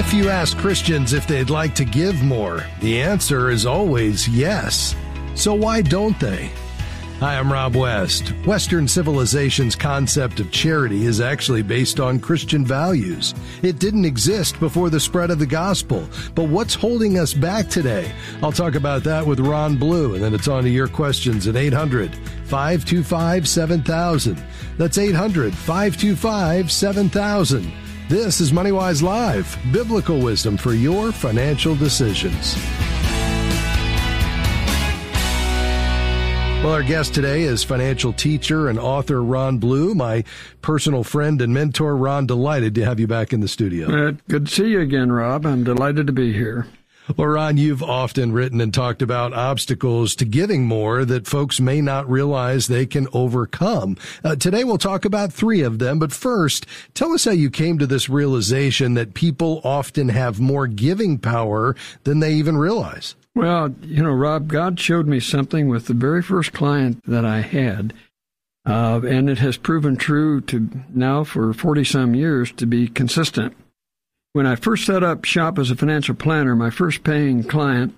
If you ask Christians if they'd like to give more, the answer is always yes. So why don't they? Hi, I'm Rob West. Western civilization's concept of charity is actually based on Christian values. It didn't exist before the spread of the gospel. But what's holding us back today? I'll talk about that with Ron Blue, and then it's on to your questions at 800 525 7000. That's 800 525 7000. This is MoneyWise Live, biblical wisdom for your financial decisions. Well, our guest today is financial teacher and author Ron Blue, my personal friend and mentor. Ron, delighted to have you back in the studio. Uh, good to see you again, Rob. I'm delighted to be here. Ron, you've often written and talked about obstacles to giving more that folks may not realize they can overcome. Uh, today we'll talk about three of them, but first, tell us how you came to this realization that people often have more giving power than they even realize. Well, you know, Rob, God showed me something with the very first client that I had. Uh, and it has proven true to now for 40 some years to be consistent. When I first set up shop as a financial planner, my first paying client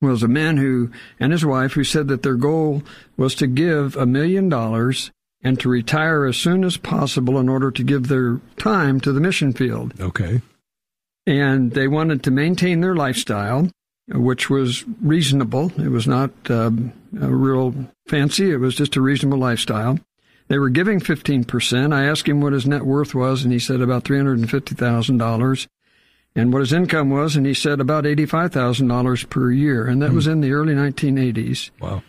was a man who and his wife who said that their goal was to give a million dollars and to retire as soon as possible in order to give their time to the mission field. Okay. And they wanted to maintain their lifestyle which was reasonable. It was not um, real fancy. It was just a reasonable lifestyle. They were giving 15%. I asked him what his net worth was, and he said about $350,000. And what his income was, and he said about $85,000 per year. And that mm. was in the early 1980s. Wow.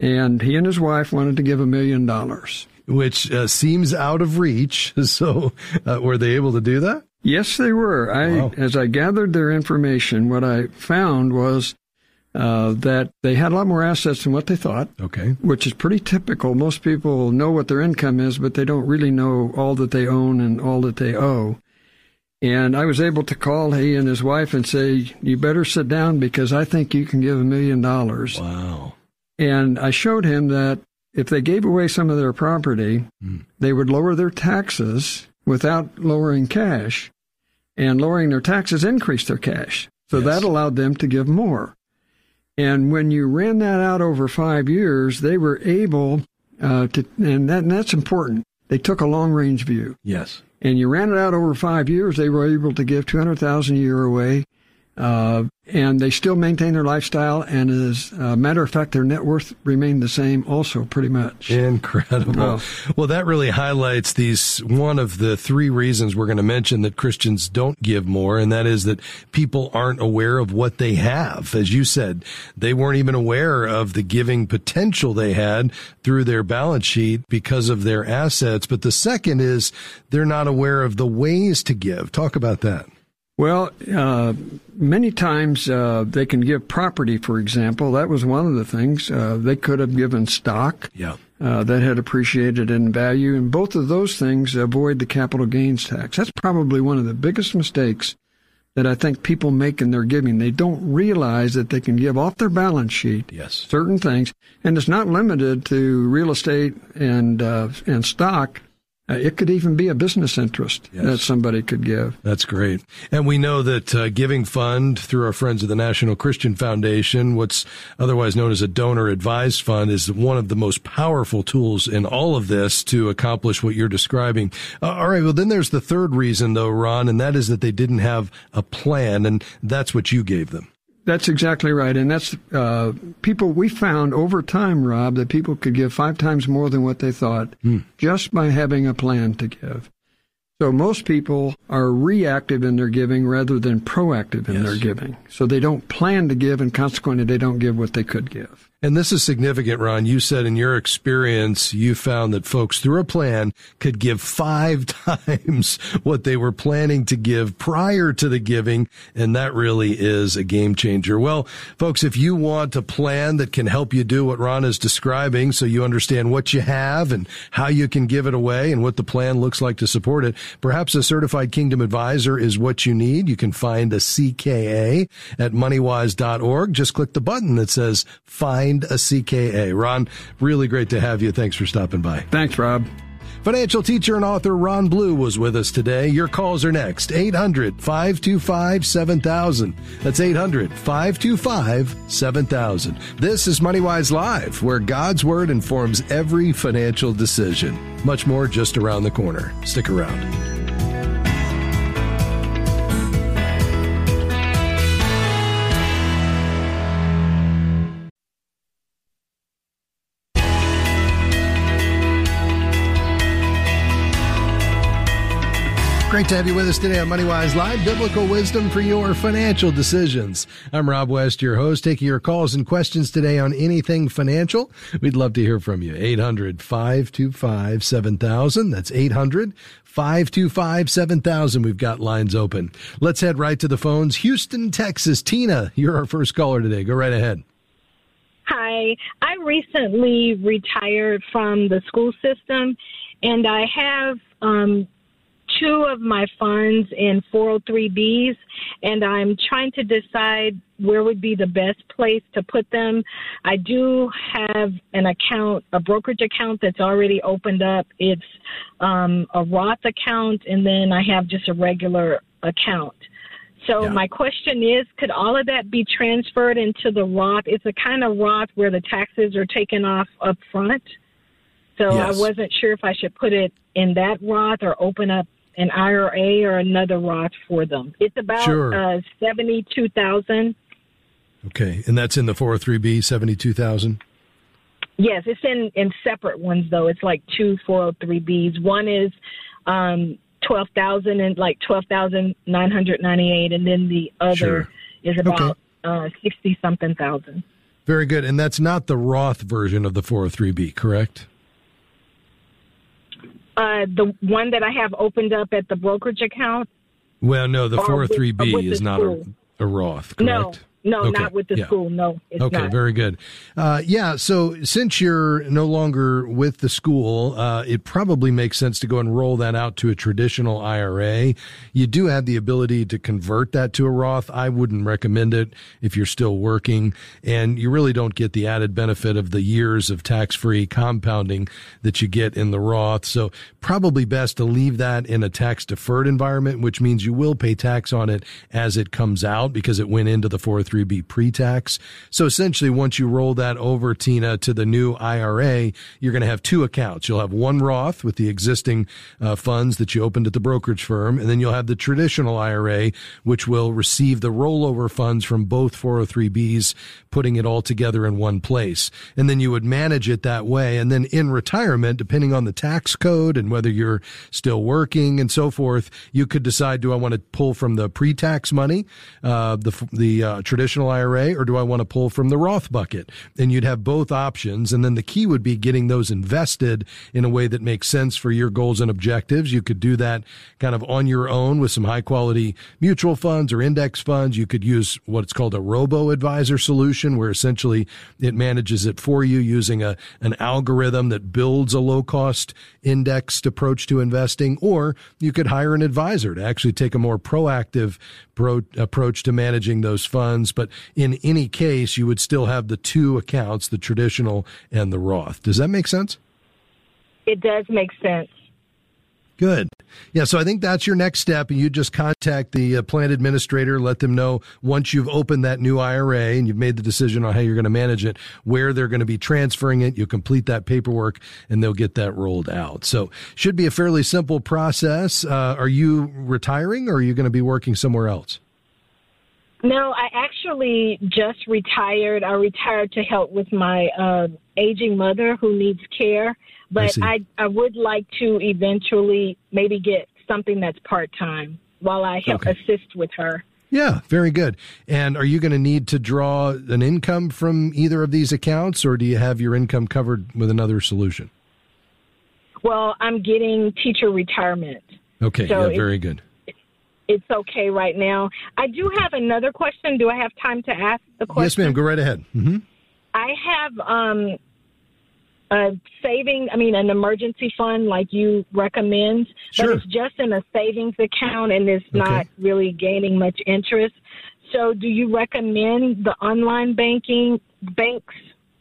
And he and his wife wanted to give a million dollars. Which uh, seems out of reach. So, uh, were they able to do that? Yes, they were. I, wow. as I gathered their information, what I found was uh, that they had a lot more assets than what they thought. Okay. Which is pretty typical. Most people know what their income is, but they don't really know all that they own and all that they owe. And I was able to call he and his wife and say, "You better sit down because I think you can give a million dollars." Wow. And I showed him that if they gave away some of their property, mm. they would lower their taxes without lowering cash and lowering their taxes increased their cash. So yes. that allowed them to give more. And when you ran that out over five years, they were able uh, to, and, that, and that's important. They took a long range view. Yes. And you ran it out over five years, they were able to give 200000 a year away uh, and they still maintain their lifestyle. And as a matter of fact, their net worth remained the same, also pretty much. Incredible. Oh. Well, that really highlights these one of the three reasons we're going to mention that Christians don't give more, and that is that people aren't aware of what they have. As you said, they weren't even aware of the giving potential they had through their balance sheet because of their assets. But the second is they're not aware of the ways to give. Talk about that. Well, uh, many times uh, they can give property, for example. That was one of the things. Uh, they could have given stock yeah. Uh, that had appreciated in value, and both of those things avoid the capital gains tax. That's probably one of the biggest mistakes that I think people make in their giving. They don't realize that they can give off their balance sheet yes. certain things, and it's not limited to real estate and uh, and stock. Uh, it could even be a business interest yes. that somebody could give. That's great. And we know that uh, Giving Fund, through our friends at the National Christian Foundation, what's otherwise known as a donor advised fund, is one of the most powerful tools in all of this to accomplish what you're describing. Uh, all right. Well, then there's the third reason, though, Ron, and that is that they didn't have a plan, and that's what you gave them. That's exactly right. And that's uh, people, we found over time, Rob, that people could give five times more than what they thought mm. just by having a plan to give. So most people are reactive in their giving rather than proactive in yes. their giving. So they don't plan to give and consequently they don't give what they could give. And this is significant, Ron. You said in your experience, you found that folks through a plan could give five times what they were planning to give prior to the giving. And that really is a game changer. Well, folks, if you want a plan that can help you do what Ron is describing so you understand what you have and how you can give it away and what the plan looks like to support it, perhaps a certified kingdom advisor is what you need. You can find a CKA at moneywise.org. Just click the button that says find find a CKA. Ron, really great to have you. Thanks for stopping by. Thanks, Rob. Financial teacher and author Ron Blue was with us today. Your calls are next 800 525 7000. That's 800 525 7000. This is MoneyWise Live, where God's Word informs every financial decision. Much more just around the corner. Stick around. Great to have you with us today on MoneyWise Live, biblical wisdom for your financial decisions. I'm Rob West, your host, taking your calls and questions today on anything financial. We'd love to hear from you. 800 525 7000. That's 800 525 7000. We've got lines open. Let's head right to the phones. Houston, Texas. Tina, you're our first caller today. Go right ahead. Hi. I recently retired from the school system and I have um, two of my funds in 403bs, and I'm trying to decide where would be the best place to put them. I do have an account, a brokerage account that's already opened up. It's um, a Roth account, and then I have just a regular account. So yeah. my question is, could all of that be transferred into the Roth? It's a kind of Roth where the taxes are taken off up front. So yes. I wasn't sure if I should put it in that Roth or open up an IRA or another Roth for them. It's about sure. uh, seventy-two thousand. Okay, and that's in the four hundred three B seventy-two thousand. Yes, it's in in separate ones though. It's like two 403bs. One is um, twelve thousand and like twelve thousand nine hundred ninety-eight, and then the other sure. is about okay. uh, sixty something thousand. Very good, and that's not the Roth version of the 403b, correct? Uh, the one that I have opened up at the brokerage account. Well, no, the 403B is not a, a Roth, correct? No, no, okay. not with the yeah. school. No, okay, not. very good. Uh, yeah, so since you're no longer with the school, uh, it probably makes sense to go and roll that out to a traditional IRA. You do have the ability to convert that to a Roth. I wouldn't recommend it if you're still working, and you really don't get the added benefit of the years of tax-free compounding that you get in the Roth. So probably best to leave that in a tax-deferred environment, which means you will pay tax on it as it comes out because it went into the 403 403b pre-tax. So essentially, once you roll that over, Tina, to the new IRA, you're going to have two accounts. You'll have one Roth with the existing uh, funds that you opened at the brokerage firm, and then you'll have the traditional IRA, which will receive the rollover funds from both 403bs, putting it all together in one place. And then you would manage it that way. And then in retirement, depending on the tax code and whether you're still working and so forth, you could decide, do I want to pull from the pre-tax money, uh, the, the uh, traditional traditional IRA or do I want to pull from the Roth bucket? And you'd have both options. And then the key would be getting those invested in a way that makes sense for your goals and objectives. You could do that kind of on your own with some high quality mutual funds or index funds. You could use what's called a robo advisor solution where essentially it manages it for you using a, an algorithm that builds a low cost indexed approach to investing. Or you could hire an advisor to actually take a more proactive pro- approach to managing those funds. But in any case, you would still have the two accounts, the traditional and the Roth. Does that make sense? It does make sense. Good. Yeah, so I think that's your next step. And you just contact the uh, plan administrator, let them know once you've opened that new IRA and you've made the decision on how you're going to manage it, where they're going to be transferring it. You complete that paperwork and they'll get that rolled out. So should be a fairly simple process. Uh, are you retiring or are you going to be working somewhere else? No, I actually just retired. I retired to help with my uh, aging mother who needs care, but I, I, I would like to eventually maybe get something that's part time while I help okay. assist with her. Yeah, very good. And are you going to need to draw an income from either of these accounts, or do you have your income covered with another solution? Well, I'm getting teacher retirement. Okay, so yeah, very good it's okay right now. I do have another question. Do I have time to ask the question? Yes, ma'am. Go right ahead. Mm-hmm. I have um, a saving, I mean, an emergency fund like you recommend, sure. but it's just in a savings account and it's okay. not really gaining much interest. So, do you recommend the online banking banks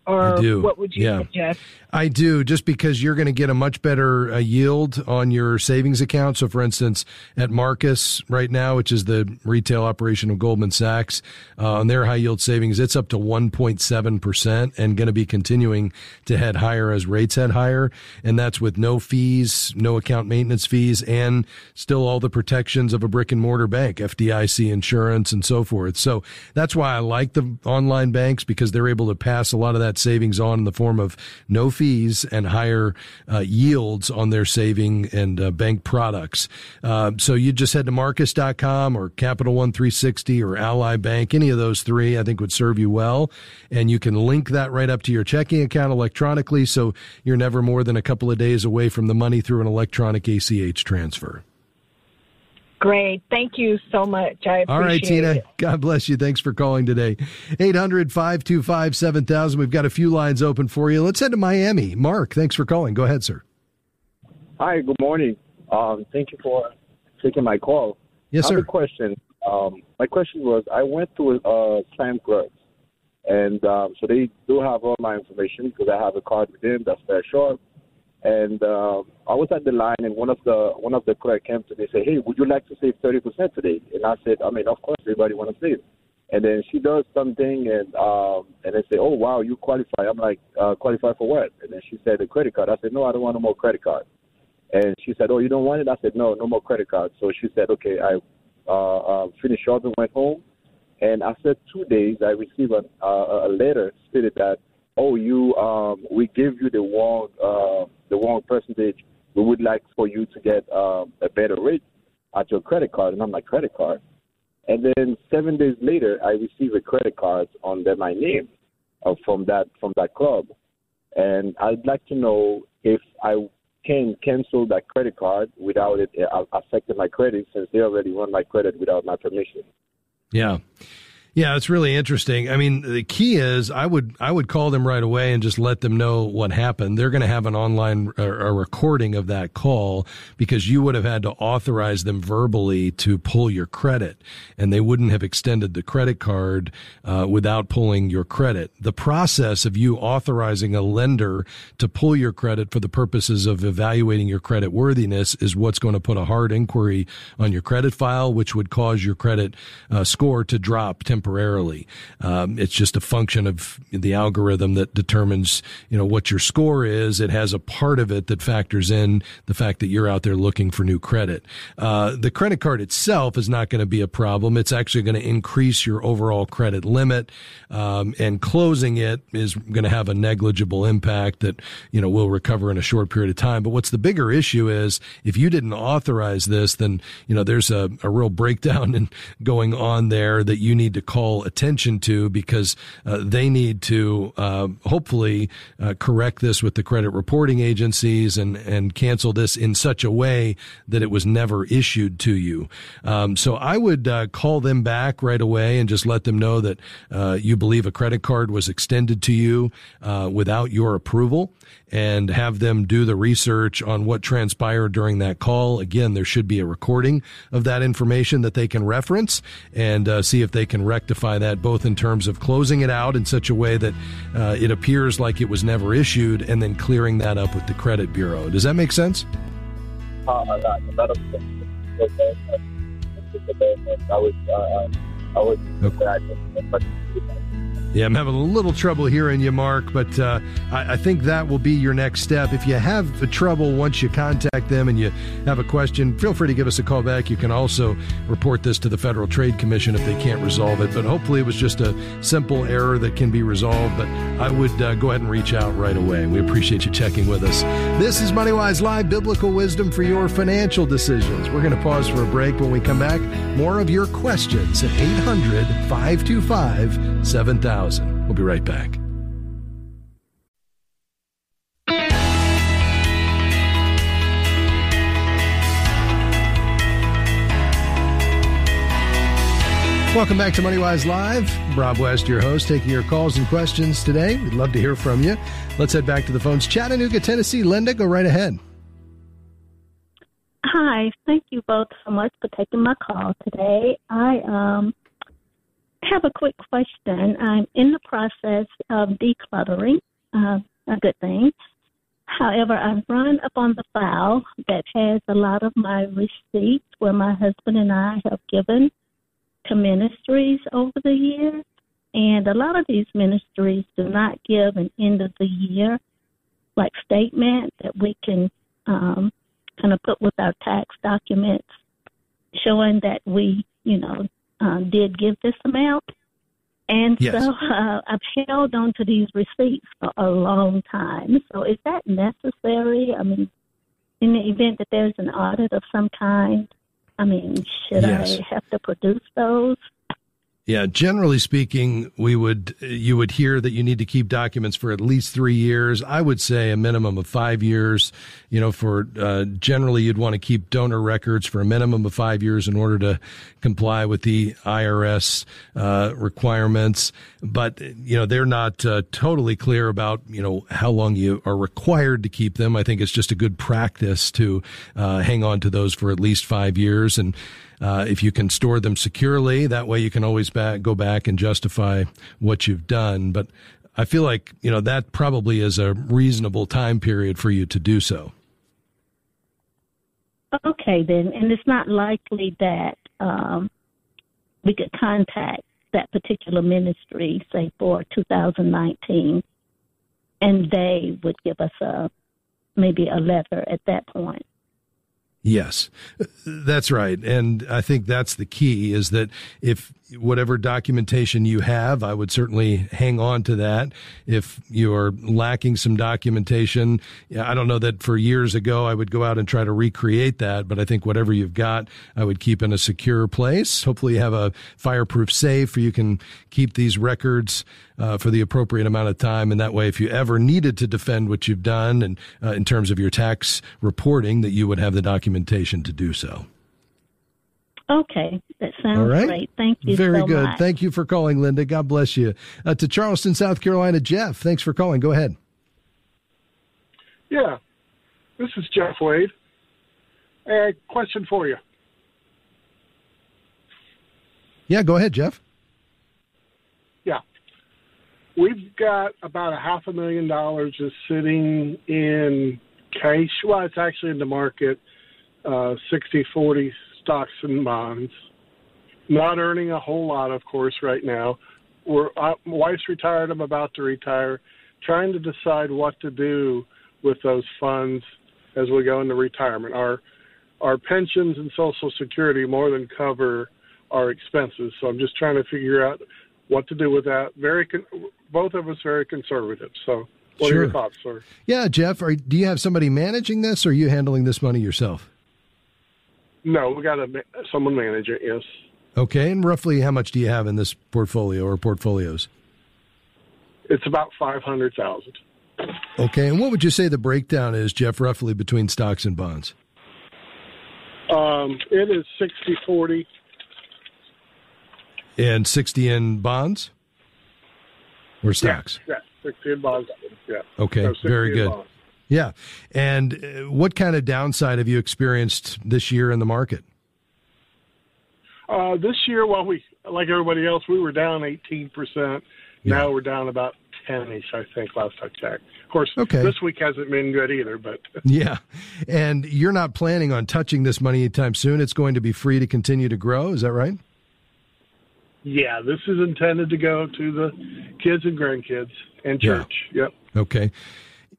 or what would you yeah. suggest? I do, just because you're going to get a much better uh, yield on your savings account. So, for instance, at Marcus right now, which is the retail operation of Goldman Sachs, uh, on their high yield savings, it's up to 1.7% and going to be continuing to head higher as rates head higher. And that's with no fees, no account maintenance fees, and still all the protections of a brick and mortar bank, FDIC insurance and so forth. So that's why I like the online banks because they're able to pass a lot of that savings on in the form of no fees fees and higher uh, yields on their saving and uh, bank products. Uh, so you just head to Marcus.com or Capital One 360 or Ally Bank. Any of those three, I think, would serve you well. And you can link that right up to your checking account electronically. So you're never more than a couple of days away from the money through an electronic ACH transfer. Great. Thank you so much. I appreciate it. All right, Tina. It. God bless you. Thanks for calling today. 800 525 7000. We've got a few lines open for you. Let's head to Miami. Mark, thanks for calling. Go ahead, sir. Hi, good morning. Um, thank you for taking my call. Yes, I sir. have a question. Um, my question was I went to uh, Sam Gross, and um, so they do have all my information because I have a card with them that's very short. And uh, I was at the line, and one of the one of the clerk came to me and said, "Hey, would you like to save thirty percent today?" And I said, "I mean, of course, everybody want to save." And then she does something, and um, and they say, "Oh, wow, you qualify." I'm like, uh, "Qualify for what?" And then she said, "The credit card." I said, "No, I don't want no more credit card." And she said, "Oh, you don't want it?" I said, "No, no more credit card." So she said, "Okay." I uh, uh, finished up and went home. And after two days, I received a, uh, a letter stated that, "Oh, you, um, we gave you the wrong." Uh, the wrong percentage, we would like for you to get um, a better rate at your credit card. And I'm like, credit card? And then seven days later, I receive a credit card under my name uh, from that from that club, and I'd like to know if I can cancel that credit card without it uh, affecting my credit, since they already run my credit without my permission. Yeah. Yeah, it's really interesting. I mean, the key is I would I would call them right away and just let them know what happened. They're going to have an online a recording of that call because you would have had to authorize them verbally to pull your credit, and they wouldn't have extended the credit card uh, without pulling your credit. The process of you authorizing a lender to pull your credit for the purposes of evaluating your credit worthiness is what's going to put a hard inquiry on your credit file, which would cause your credit uh, score to drop temporarily temporarily. Um, it's just a function of the algorithm that determines, you know, what your score is. It has a part of it that factors in the fact that you're out there looking for new credit. Uh, the credit card itself is not going to be a problem. It's actually going to increase your overall credit limit, um, and closing it is going to have a negligible impact that you know will recover in a short period of time. But what's the bigger issue is if you didn't authorize this, then you know there's a, a real breakdown in going on there that you need to call attention to because uh, they need to uh, hopefully uh, correct this with the credit reporting agencies and and cancel this in such a way that it was never issued to you. Um, so I would uh, call them back right away and just let them know that uh, you believe a credit card was extended to you without your approval and have them do the research on what transpired during that call. Again, there should be a recording of that information that they can reference and uh, see if they can rectify that both in terms of closing it out in such a way that uh, it appears like it was never issued and then clearing that up with the credit bureau. Does that make sense? Uh, I was, uh, I was, okay. Yeah, I'm having a little trouble hearing you, Mark, but uh, I, I, think that will be your next step. If you have the trouble once you contact them and you have a question, feel free to give us a call back. You can also report this to the Federal Trade Commission if they can't resolve it. But hopefully, it was just a simple error that can be resolved. But I would uh, go ahead and reach out right away. We appreciate you checking with us. This is MoneyWise Live, biblical wisdom for your financial decisions. We're going to pause for a break. When we come back, more of your questions at 800 525 7000. We'll be right back. Welcome back to MoneyWise Live. Rob West, your host, taking your calls and questions today. We'd love to hear from you. Let's head back to the phones. Chattanooga, Tennessee. Linda, go right ahead. Hi, thank you both so much for taking my call today. I um have a quick question. I'm in the process of decluttering, uh, a good thing. However, I've run up on the file that has a lot of my receipts where my husband and I have given to ministries over the years. And a lot of these ministries do not give an end of the year like statement that we can um, kind of put with our tax documents showing that we, you know, uh, did give this amount. And yes. so uh, I've held on to these receipts for a long time. So is that necessary? I mean, in the event that there's an audit of some kind, I mean, should yes. I have to produce those? Yeah, generally speaking, we would you would hear that you need to keep documents for at least three years. I would say a minimum of five years. You know, for uh, generally you'd want to keep donor records for a minimum of five years in order to comply with the IRS uh, requirements. But you know, they're not uh, totally clear about you know how long you are required to keep them. I think it's just a good practice to uh, hang on to those for at least five years and. Uh, if you can store them securely, that way you can always back, go back and justify what you've done. But I feel like, you know, that probably is a reasonable time period for you to do so. Okay, then. And it's not likely that um, we could contact that particular ministry, say for 2019, and they would give us a maybe a letter at that point. Yes, that's right. And I think that's the key is that if whatever documentation you have, I would certainly hang on to that. If you're lacking some documentation, I don't know that for years ago I would go out and try to recreate that, but I think whatever you've got, I would keep in a secure place. Hopefully you have a fireproof safe where you can keep these records uh, for the appropriate amount of time. And that way, if you ever needed to defend what you've done and uh, in terms of your tax reporting, that you would have the documentation to do so. Okay, that sounds All right. great. Thank you. Very so good. Much. Thank you for calling, Linda. God bless you. Uh, to Charleston, South Carolina, Jeff. Thanks for calling. Go ahead. Yeah, this is Jeff Wade. A question for you. Yeah, go ahead, Jeff. Yeah, we've got about a half a million dollars just sitting in cash. Well, it's actually in the market, uh, 60 40 stocks and bonds. Not earning a whole lot, of course, right now. We're uh, my wife's retired. I'm about to retire. Trying to decide what to do with those funds as we go into retirement. Our our pensions and Social Security more than cover our expenses. So I'm just trying to figure out what to do with that. Very, con- both of us very conservative. So, what Sure. are your thoughts, sir? Yeah, Jeff. Are, do you have somebody managing this, or are you handling this money yourself? No, we got to someone manage it. Yes. Okay, and roughly how much do you have in this portfolio or portfolios? It's about five hundred thousand. Okay, and what would you say the breakdown is, Jeff, roughly between stocks and bonds? Um, it is 60-40. And 60 in bonds or stocks? Yeah, yeah, sixty in bonds. Yeah. Okay, No, very good. bonds. Yeah. And uh, what kind of downside have you experienced this year in the market? Uh, this year, well, we like everybody else, we were down eighteen percent. Yeah. Now we're down about ten-ish, I think, last I checked. Of course, Okay. this week hasn't been good either, but Yeah. And you're not planning on touching this money anytime soon. It's going to be free to continue to grow. Is that right? yeah, this is intended to go to the kids and grandkids and Yeah. church. Yep. Okay.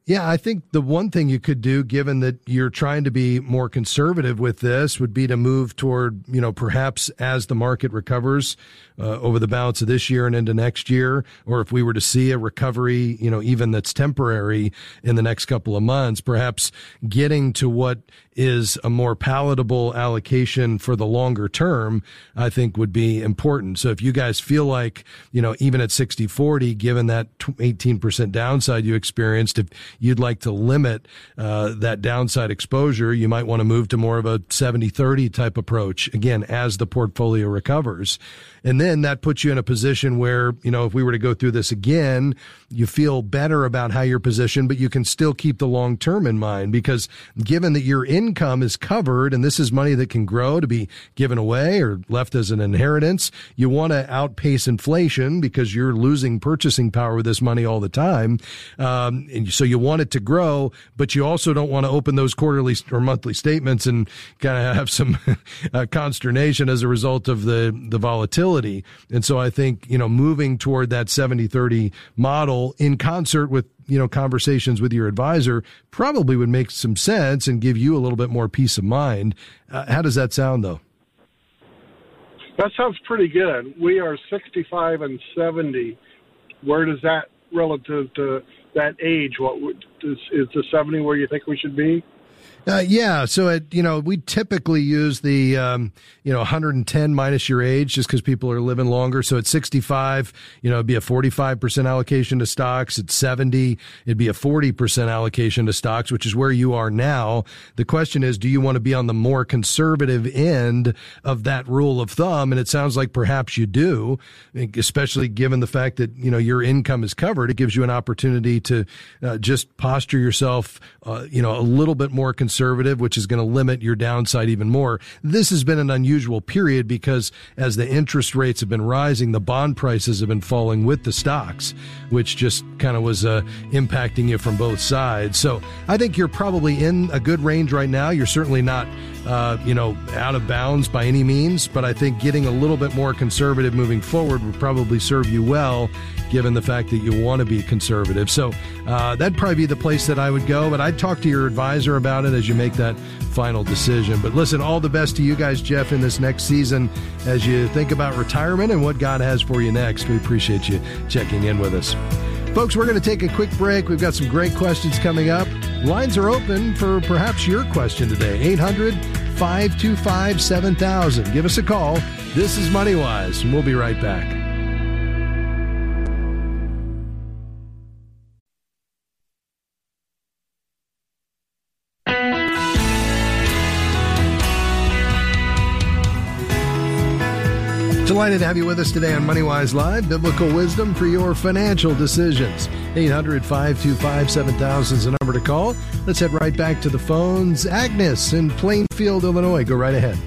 Yeah, I think the one thing you could do, given that you're trying to be more conservative with this, would be to move toward, you know, perhaps as the market recovers uh, over the balance of this year and into next year, or if we were to see a recovery, you know, even that's temporary in the next couple of months, perhaps getting to what is a more palatable allocation for the longer term, I think would be important. So if you guys feel like, you know, even at 60 40, given that 18% downside you experienced, if you'd like to limit uh, that downside exposure, you might want to move to more of a 70 30 type approach, again, as the portfolio recovers. And then that puts you in a position where, you know, if we were to go through this again, you feel better about how you're positioned, but you can still keep the long term in mind because given that your income is covered and this is money that can grow to be given away or left as an inheritance, you want to outpace inflation because you're losing purchasing power with this money all the time. Um, and so you want it to grow, but you also don't want to open those quarterly or monthly statements and kind of have some uh, consternation as a result of the, the volatility. And so I think, you know, moving toward that 70 30 model in concert with you know conversations with your advisor probably would make some sense and give you a little bit more peace of mind. Uh, how does that sound, though? That sounds pretty good. We are 65 and 70. Where does that relative to that age? What is, is the 70 where you think we should be? Uh, yeah, so it, you know we typically use the um, you know 110 minus your age just because people are living longer. So at 65, you know, it'd be a 45 percent allocation to stocks. At 70, it'd be a 40 percent allocation to stocks, which is where you are now. The question is, do you want to be on the more conservative end of that rule of thumb? And it sounds like perhaps you do, especially given the fact that you know your income is covered. It gives you an opportunity to uh, just posture yourself, uh, you know, a little bit more conservative conservative, which is going to limit your downside even more. This has been an unusual period because as the interest rates have been rising, the bond prices have been falling with the stocks, which just kind of was uh, impacting you from both sides. So I think you're probably in a good range right now. You're certainly not, uh, you know, out of bounds by any means, but I think getting a little bit more conservative moving forward would probably serve you well given the fact that you want to be conservative. So uh, that'd probably be the place that I would go. But I'd talk to your advisor about it as you make that final decision. But listen, all the best to you guys, Jeff, in this next season as you think about retirement and what God has for you next. We appreciate you checking in with us. Folks, we're going to take a quick break. We've got some great questions coming up. Lines are open for perhaps your question today. 800 525 7000. Give us a call. This is MoneyWise, and we'll be right back. Delighted to have you with us today on MoneyWise Live. Biblical wisdom for your financial decisions. 800 525 7000 is the number to call. Let's head right back to the phones. Agnes in Plainfield, Illinois. Go right ahead.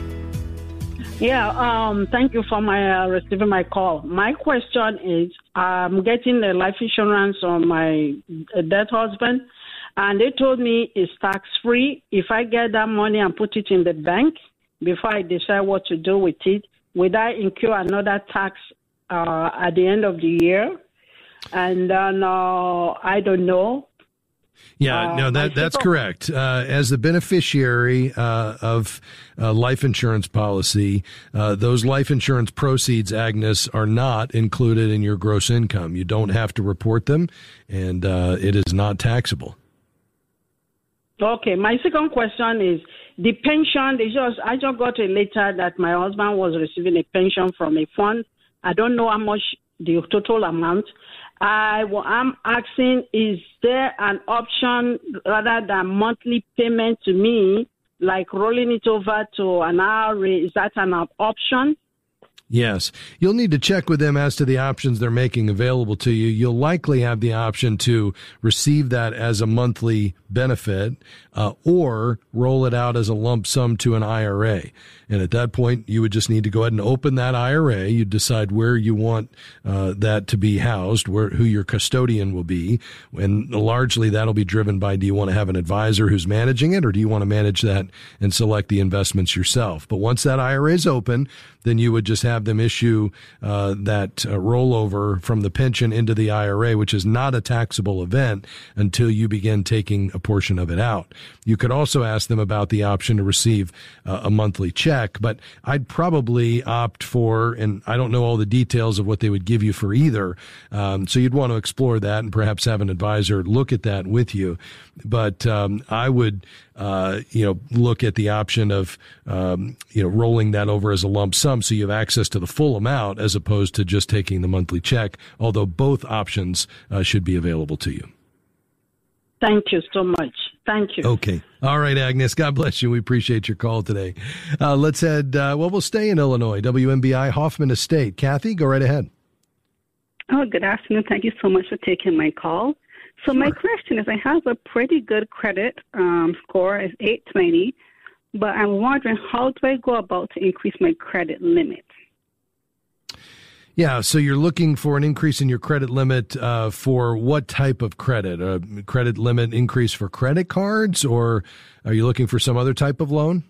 Yeah, um, thank you for my uh, receiving my call. My question is I'm getting the life insurance on my uh, dead husband, and they told me it's tax free. If I get that money and put it in the bank before I decide what to do with it, would I incur another tax uh, at the end of the year? And then uh, I don't know. Yeah, uh, no, that that's correct. Uh, as the beneficiary uh, of a life insurance policy, uh, those life insurance proceeds, Agnes, are not included in your gross income. You don't have to report them, and uh, it is not taxable. Okay, my second question is the pension, they just I just got a letter that my husband was receiving a pension from a fund. I don't know how much the total amount. I am asking, is there an option rather than monthly payment to me, like rolling it over to an IRA? Is that an option? Yes. You'll need to check with them as to the options they're making available to you. You'll likely have the option to receive that as a monthly benefit uh, or roll it out as a lump sum to an IRA. And at that point, you would just need to go ahead and open that IRA. You decide where you want uh, that to be housed, where who your custodian will be, and largely that'll be driven by: do you want to have an advisor who's managing it, or do you want to manage that and select the investments yourself? But once that IRA is open, then you would just have them issue uh, that uh, rollover from the pension into the IRA, which is not a taxable event until you begin taking a portion of it out. You could also ask them about the option to receive uh, a monthly check, but I'd probably opt for, and I don't know all the details of what they would give you for either. Um, so you'd want to explore that and perhaps have an advisor look at that with you. But um, I would, uh, you know, look at the option of, um, you know, rolling that over as a lump sum so you have access to the full amount as opposed to just taking the monthly check, although both options uh, should be available to you. Thank you so much. Thank you. Okay. All right, Agnes. God bless you. We appreciate your call today. Uh, let's head, uh, well, we'll stay in Illinois, WMBI Hoffman Estate. Kathy, go right ahead. Oh, good afternoon. Thank you so much for taking my call. So, sure. my question is I have a pretty good credit um, score, is 820, but I'm wondering how do I go about to increase my credit limit? Yeah, so you're looking for an increase in your credit limit uh, for what type of credit? A credit limit increase for credit cards, or are you looking for some other type of loan?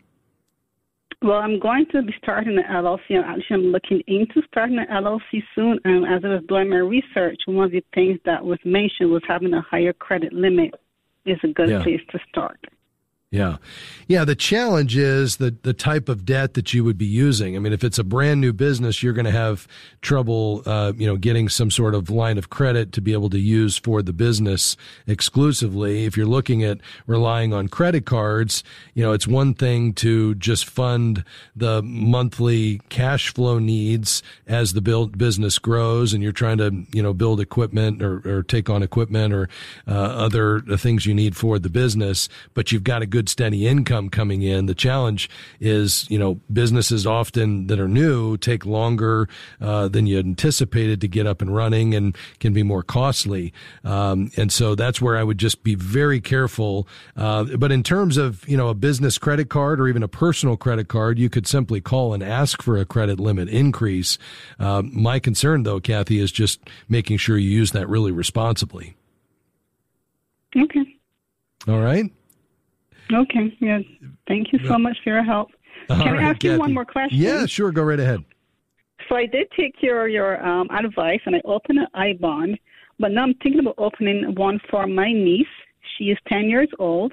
Well, I'm going to be starting an LLC. Actually, I'm looking into starting an LLC soon. And as I was doing my research, one of the things that was mentioned was having a higher credit limit is a good yeah. place to start. Yeah. Yeah. The challenge is the, the type of debt that you would be using. I mean, if it's a brand new business, you're going to have trouble, uh, you know, getting some sort of line of credit to be able to use for the business exclusively. If you're looking at relying on credit cards, you know, it's one thing to just fund the monthly cash flow needs as the build business grows and you're trying to, you know, build equipment or, or take on equipment or uh, other things you need for the business, but you've got a good good steady income coming in. The challenge is, you know, businesses often that are new take longer uh, than you anticipated to get up and running and can be more costly. Um, and so that's where I would just be very careful. Uh, but in terms of, you know, a business credit card or even a personal credit card, you could simply call and ask for a credit limit increase. Uh, my concern though, Kathy, is just making sure you use that really responsibly. Okay. All right. Okay. Yes. Thank you so much for your help. All Can right, I ask Kathy. you one more question? Yeah, sure. Go right ahead. So I did take your your um, advice and I opened an I bond, but now I'm thinking about opening one for my niece. She is ten years old.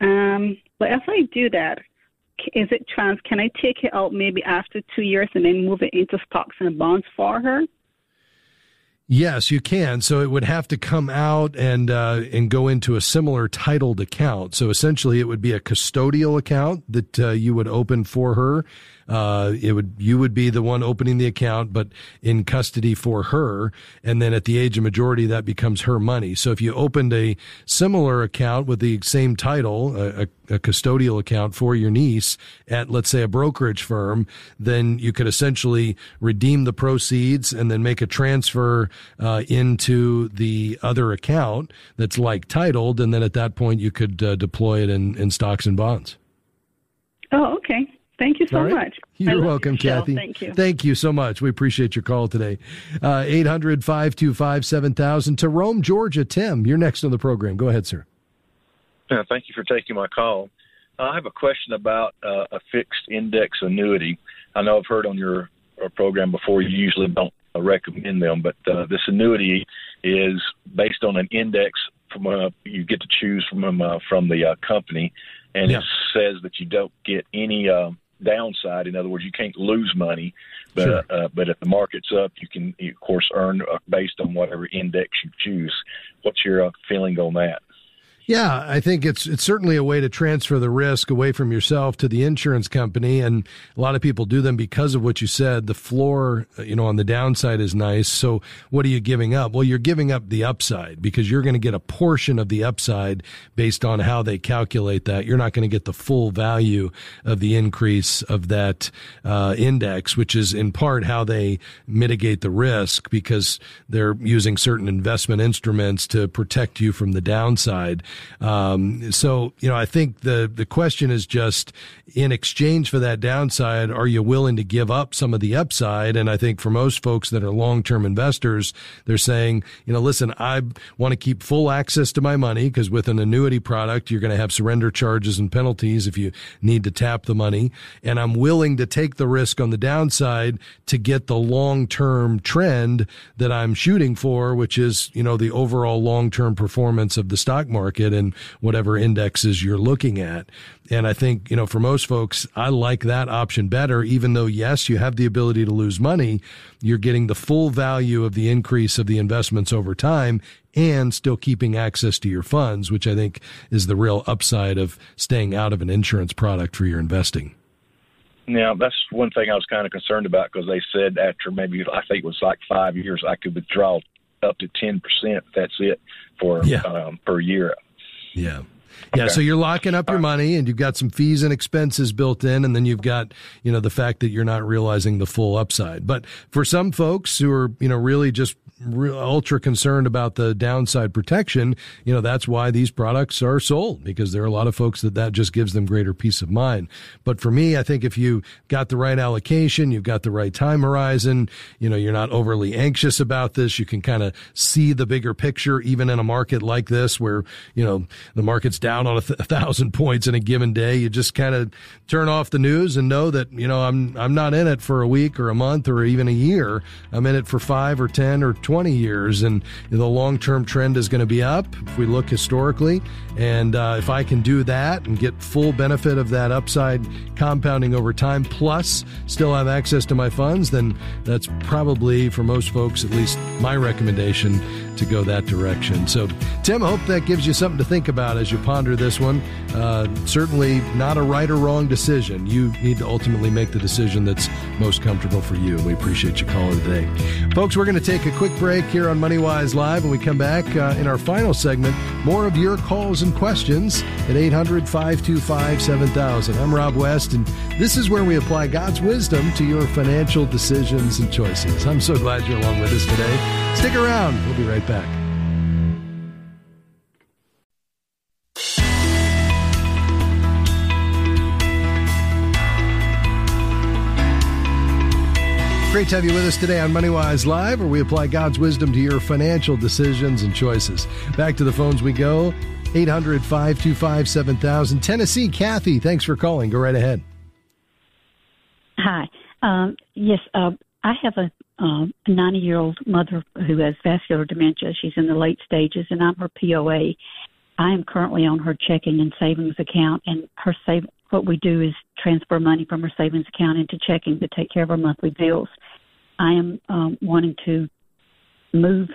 Um, but if I do that, is it trans? Can I take it out maybe after two years and then move it into stocks and bonds for her? Yes, you can. So it would have to come out and uh, and go into a similar titled account. So essentially, it would be a custodial account that uh, you would open for her, uh, it would you would be the one opening the account, but in custody for her, and then at the age of majority, that becomes her money. So if you opened a similar account with the same title, a, a custodial account for your niece at let's say a brokerage firm, then you could essentially redeem the proceeds and then make a transfer uh, into the other account that's like titled, and then at that point you could uh, deploy it in, in stocks and bonds. Oh, okay. Thank you so right. much. You're welcome, Kathy. Thank you. Thank you so much. We appreciate your call today. Uh, 800 525 7000 to Rome, Georgia. Tim, you're next on the program. Go ahead, sir. Uh, thank you for taking my call. I have a question about uh, a fixed index annuity. I know I've heard on your uh, program before you usually don't uh, recommend them, but uh, this annuity is based on an index from uh, you get to choose from uh, from the uh, company, and yeah. it says that you don't get any uh, downside. In other words, you can't lose money, but sure. uh, but if the market's up, you can of course earn uh, based on whatever index you choose. What's your uh, feeling on that? Yeah, I think it's it's certainly a way to transfer the risk away from yourself to the insurance company, and a lot of people do them because of what you said. The floor, you know, on the downside is nice. So what are you giving up? Well, you're giving up the upside because you're going to get a portion of the upside based on how they calculate that. You're not going to get the full value of the increase of that uh, index, which is in part how they mitigate the risk because they're using certain investment instruments to protect you from the downside. Um, so, you know, I think the, the question is just in exchange for that downside, are you willing to give up some of the upside? And I think for most folks that are long-term investors, they're saying, you know, listen, I want to keep full access to my money because with an annuity product, you're going to have surrender charges and penalties if you need to tap the money. And I'm willing to take the risk on the downside to get the long-term trend that I'm shooting for, which is, you know, the overall long-term performance of the stock market market and whatever indexes you're looking at. And I think, you know, for most folks, I like that option better, even though, yes, you have the ability to lose money. You're getting the full value of the increase of the investments over time and still keeping access to your funds, which I think is the real upside of staying out of an insurance product for your investing. Now, that's one thing I was kind of concerned about because they said after maybe, I think it was like five years, I could withdraw up to 10%. That's it for yeah. um, per year Yeah. Yeah, so you're locking up your money and you've got some fees and expenses built in and then you've got, you know, the fact that you're not realizing the full upside. But for some folks who are, you know, really just ultra concerned about the downside protection, you know, that's why these products are sold because there are a lot of folks that that just gives them greater peace of mind. But for me, I think if you got the right allocation, you've got the right time horizon, you know, you're not overly anxious about this. You can kind of see the bigger picture, even in a market like this where, you know, the market's down on a, th- a thousand points in a given day. You just kind of turn off the news and know that, you know, I'm, I'm not in it for a week or a month or even a year. I'm in it for five or 10 or 20 20 years, and the long term trend is going to be up if we look historically. And uh, if I can do that and get full benefit of that upside compounding over time, plus still have access to my funds, then that's probably for most folks, at least my recommendation to go that direction. So, Tim, I hope that gives you something to think about as you ponder this one. Uh, certainly not a right or wrong decision. You need to ultimately make the decision that's most comfortable for you. We appreciate you calling today. Folks, we're going to take a quick break here on MoneyWise Live. When we come back uh, in our final segment, more of your calls and questions at 800 525 7000. I'm Rob West, and this is where we apply God's wisdom to your financial decisions and choices. I'm so glad you're along with us today. Stick around. We'll be right back. Great to have you with us today on MoneyWise Live, where we apply God's wisdom to your financial decisions and choices. Back to the phones we go. 800 525 7000. Tennessee, Kathy, thanks for calling. Go right ahead. Hi. Um, yes, uh, I have a 90 um, year old mother who has vascular dementia. She's in the late stages, and I'm her POA. I am currently on her checking and savings account, and her save. What we do is transfer money from her savings account into checking to take care of her monthly bills. I am um, wanting to move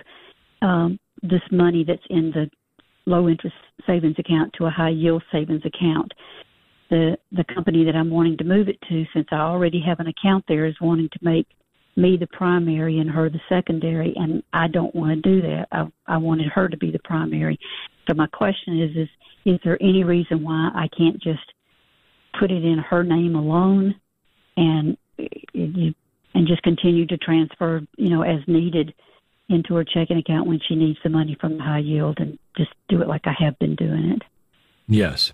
um, this money that's in the low interest savings account to a high yield savings account. The the company that I'm wanting to move it to, since I already have an account there, is wanting to make me the primary and her the secondary, and I don't want to do that. I, I wanted her to be the primary. So my question is: is is there any reason why I can't just put it in her name alone, and and just continue to transfer, you know, as needed into her checking account when she needs the money from the high yield, and just do it like I have been doing it. Yes.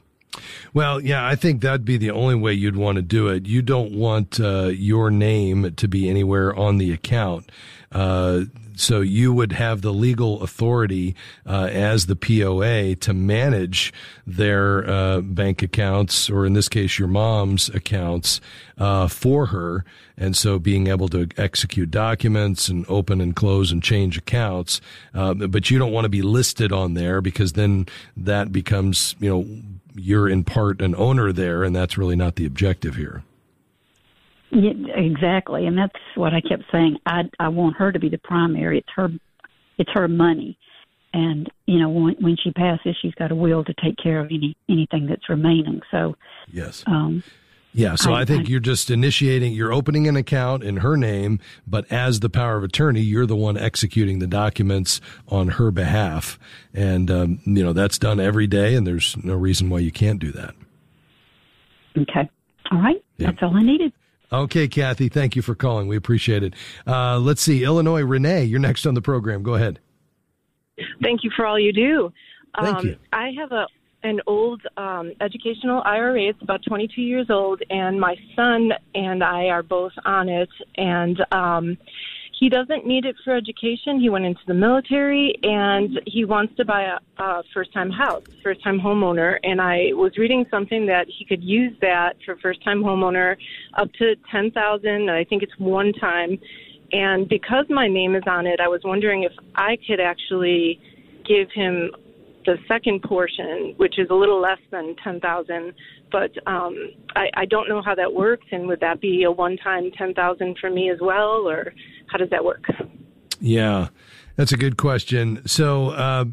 Well, yeah, I think that'd be the only way you'd want to do it. You don't want uh, your name to be anywhere on the account. Uh, so you would have the legal authority uh, as the POA to manage their uh, bank accounts, or in this case, your mom's accounts, uh, for her. And so being able to execute documents and open and close and change accounts. Uh, but you don't want to be listed on there because then that becomes, you know, you're in part an owner there, and that's really not the objective here. Yeah, exactly, and that's what I kept saying. I I want her to be the primary. It's her, it's her money, and you know when when she passes, she's got a will to take care of any anything that's remaining. So yes, um, yeah, so I, I think I, you're just initiating, you're opening an account in her name, but as the power of attorney, you're the one executing the documents on her behalf. And, um, you know, that's done every day, and there's no reason why you can't do that. Okay. All right. Yeah. That's all I needed. Okay, Kathy, thank you for calling. We appreciate it. Uh, let's see, Illinois, Renee, you're next on the program. Go ahead. Thank you for all you do. Thank um, you. I have a an old um, educational IRA. It's about 22 years old, and my son and I are both on it. And um, he doesn't need it for education. He went into the military, and he wants to buy a, a first-time house, first-time homeowner. And I was reading something that he could use that for first-time homeowner up to 10,000. I think it's one time. And because my name is on it, I was wondering if I could actually give him the second portion, which is a little less than ten thousand, but um, I, I don't know how that works. And would that be a one-time ten thousand for me as well, or how does that work? Yeah, that's a good question. So. Uh,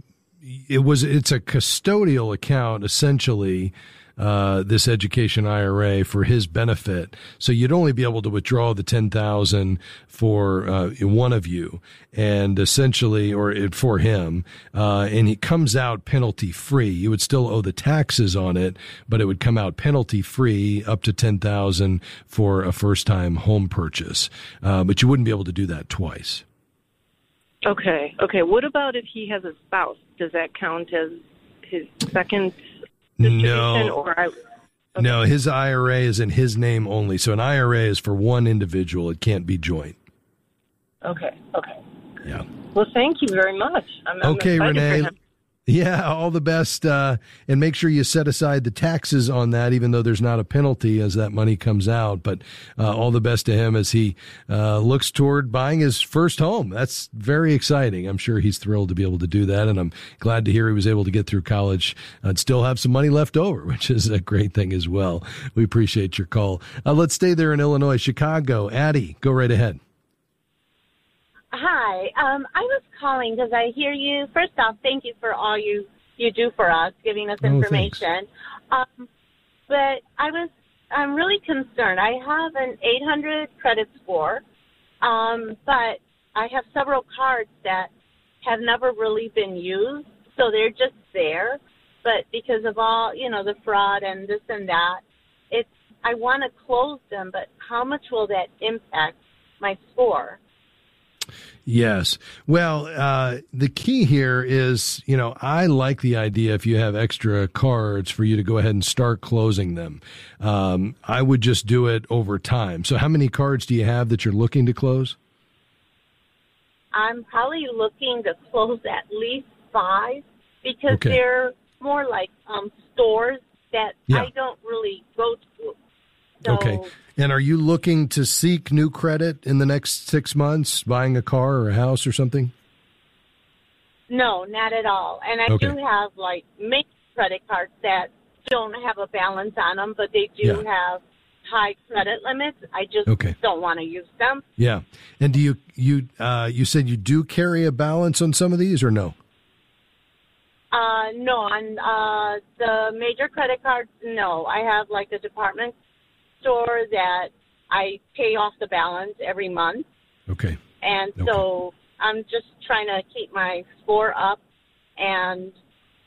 it was it's a custodial account essentially uh, this education IRA for his benefit. So you'd only be able to withdraw the ten thousand for uh, one of you, and essentially, or for him, uh, and he comes out penalty free. You would still owe the taxes on it, but it would come out penalty free up to ten thousand for a first time home purchase. Uh, but you wouldn't be able to do that twice. Okay. Okay. What about if he has a spouse? Does that count as his second No. Or I, No, his IRA is in his name only. So an IRA is for one individual. It can't be joint. okay. Okay. Yeah. Well, thank you very much. I'm, I'm Okay, for Renee. Yeah, all the best. Uh, and make sure you set aside the taxes on that, even though there's not a penalty as that money comes out. But uh, all the best to him as he uh, looks toward buying his first home. That's very exciting. I'm sure he's thrilled to be able to do that. And I'm glad to hear he was able to get through college and still have some money left over, which is a great thing as well. We appreciate your call. Uh, let's stay there in Illinois, Chicago. Addie, go right ahead. Hi. Um, I was calling because I hear you. First off, thank you for all you you do for us, giving us Oh, information. um, but I was I'm really concerned. I have an 800 credit score, um, but I have several cards that have never really been used, so they're just there. But because of all you know the fraud and this and that, it's I want to close them. But how much will that impact my score? Yes. Well, uh, the key here is, you know, I like the idea if you have extra cards for you to go ahead and start closing them. Um, I would just do it over time. So, how many cards do you have that you're looking to close? I'm probably looking to close at least five because Okay. they're more like um, stores that Yeah. I don't really go to. So, Okay. And are you looking to seek new credit in the next six months, buying a car or a house or something? No, not at all. And I Okay. do have like many credit cards that don't have a balance on them, but they do have high credit limits. I just Okay. don't want to use them. Yeah. And do you you uh, you said you do carry a balance on some of these or no? Uh, no, on uh, the major credit cards, no. I have like a department store that I pay off the balance every month. Okay. And so I'm just trying to keep my score up and,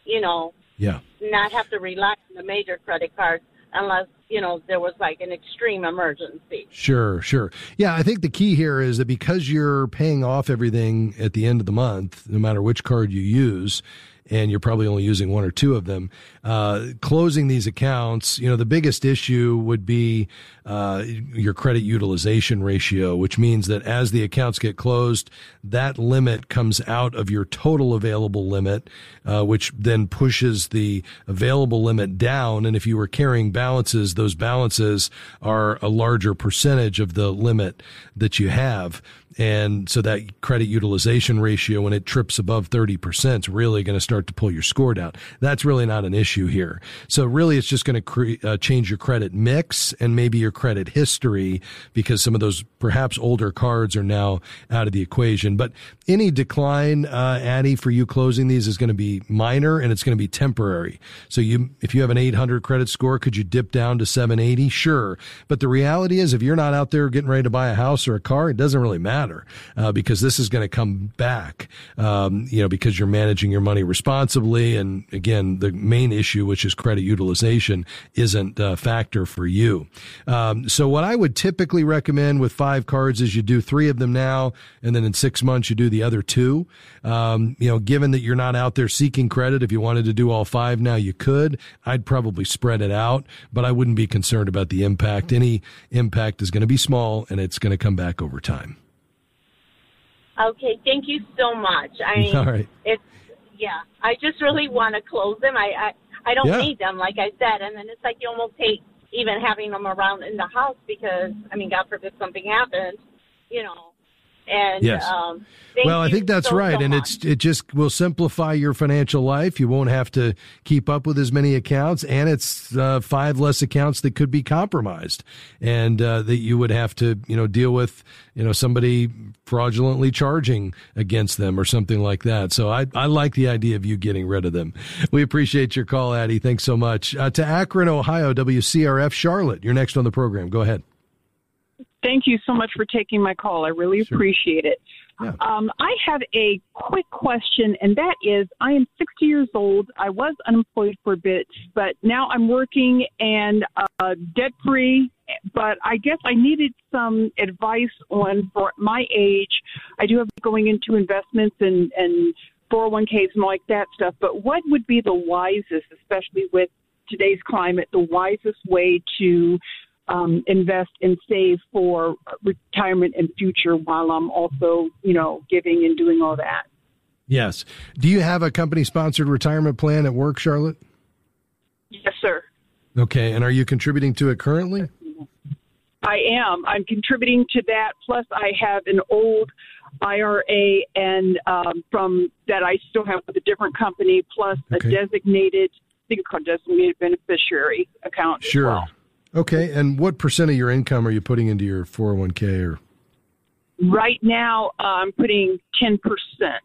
you know, Yeah. not have to rely on the major credit cards unless, you know, there was like an extreme emergency. Sure, sure. Yeah, I think the key here is that because you're paying off everything at the end of the month, no matter which card you use, and you're probably only using one or two of them, uh, closing these accounts, you know, the biggest issue would be uh, your credit utilization ratio, which means that as the accounts get closed, that limit comes out of your total available limit, uh, which then pushes the available limit down. And if you were carrying balances, those balances are a larger percentage of the limit that you have. And so that credit utilization ratio, when it trips above 30%, is really going to start to pull your score down. That's really not an issue here. So really it's just going to cre- uh, change your credit mix and maybe your credit history because some of those perhaps older cards are now out of the equation. But any decline, uh, Addie, for you closing these is going to be minor and it's going to be temporary. So you, if you have an 800 credit score, could you dip down to 780? Sure. But the reality is if you're not out there getting ready to buy a house or a car, it doesn't really matter uh, because this is going to come back, um, you know, because you're managing your money responsibly. And again, the main issue, which is credit utilization, isn't a factor for you. Um, so what I would typically recommend with five cards is you do three of them now, and then in six months you do the other two. Um, you know, given that you're not out there seeking credit, if you wanted to do all five now, you could. I'd probably spread it out, but I wouldn't be concerned about the impact. Any impact is going to be small, and it's going to come back over time. Okay, thank you so much. I mean, All right. it's yeah. I just really want to close them. I I, I don't Yeah. need them, like I said, and then it's like you almost hate even having them around in the house because I mean, God forbid something happened, you know. And Yes. um, well, I think that's so, right, so and it's it just will simplify your financial life. You won't have to keep up with as many accounts, and it's uh, five less accounts that could be compromised, and uh, that you would have to you know deal with you know somebody fraudulently charging against them or something like that. So I I like the idea of you getting rid of them. We appreciate your call, Addie. Thanks so much. Uh, to Akron, Ohio, WCRF, Charlotte. You're next on the program. Go ahead. Thank you so much for taking my call. I really appreciate it. Um, I have a quick question, and that is I am 60 years old. I was unemployed for a bit, but now I'm working and uh, debt free. But I guess I needed some advice on for my age. I do have going into investments and, and 401ks and like that stuff. But what would be the wisest, especially with today's climate, the wisest way to um, invest and save for retirement and future while I'm also, you know, giving and doing all that. Yes. Do you have a company sponsored retirement plan at work, Charlotte? Yes, sir. Okay. And are you contributing to it currently? I am. I'm contributing to that. Plus, I have an old IRA and um, from that I still have with a different company. Plus, Okay. a designated, I think it's called designated beneficiary account. Sure. well. Okay. And what percent of your income are you putting into your 401k or? Right now, uh, I'm putting ten percent.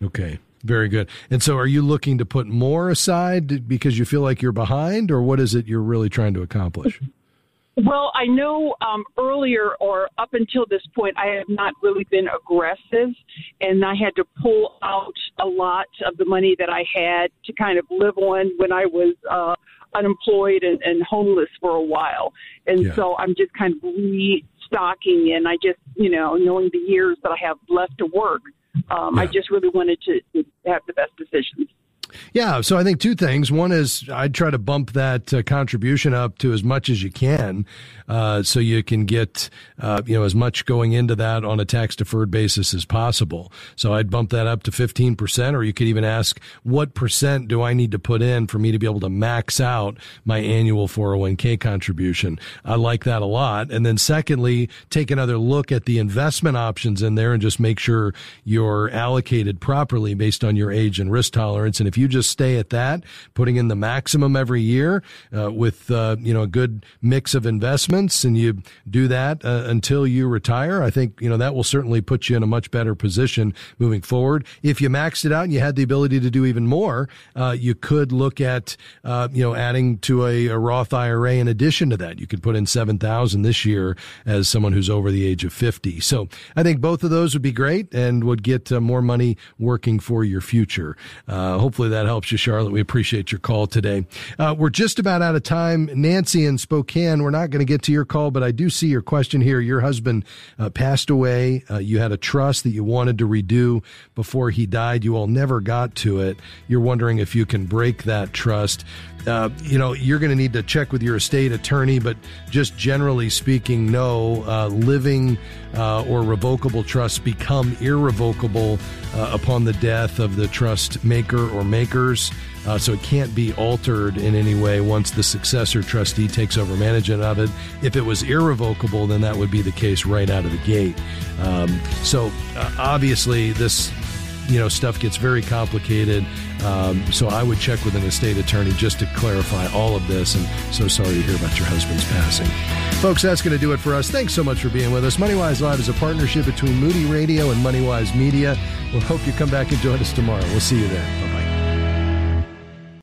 Okay. Very good. And so are you looking to put more aside because you feel like you're behind or what is it you're really trying to accomplish? Well, I know um, earlier or up until this point, I have not really been aggressive, and I had to pull out a lot of the money that I had to kind of live on when I was uh, unemployed and, and homeless for a while. And Yeah. so I'm just kind of restocking, and I just, you know, knowing the years that I have left to work, um, I just really wanted to, to have the best decisions. Yeah, so I think two things. One is I'd try to bump that uh, contribution up to as much as you can, uh, so you can get uh, you know as much going into that on a tax deferred basis as possible. So I'd bump that up to fifteen percent, or you could even ask what percent do I need to put in for me to be able to max out my annual four hundred one k contribution. I like that a lot. And then secondly, take another look at the investment options in there and just make sure you're allocated properly based on your age and risk tolerance. And if you just stay at that, putting in the maximum every year uh, with uh, you know a good mix of investments, and you do that uh, until you retire, I think you know that will certainly put you in a much better position moving forward. If you maxed it out and you had the ability to do even more, uh, you could look at uh, you know adding to a, a Roth IRA in addition to that. You could put in seven thousand this year as someone who's over the age of fifty. So I think both of those would be great and would get uh, more money working for your future. Uh, hopefully that helps you, Charlotte. We appreciate your call today. Uh, we're just about out of time. Nancy in Spokane, we're not going to get to your call, but I do see your question here. Your husband uh, passed away. Uh, you had a trust that you wanted to redo before he died. You all never got to it. You're wondering if you can break that trust. Uh, you know, you're going to need to check with your estate attorney, but just generally speaking, no, uh, living uh, or revocable trusts become irrevocable uh, upon the death of the trust maker or makers. Uh, so it can't be altered in any way once the successor trustee takes over management of it. If it was irrevocable, then that would be the case right out of the gate. Um, so uh, obviously, this you know stuff gets very complicated. Um, so I would check with an estate attorney just to clarify all of this. And so sorry to hear about your husband's passing, folks. That's going to do it for us. Thanks so much for being with us. MoneyWise Live is a partnership between Moody Radio and MoneyWise Media. We'll hope you come back and join us tomorrow. We'll see you then.